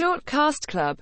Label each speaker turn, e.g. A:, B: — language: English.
A: Short Cast Club.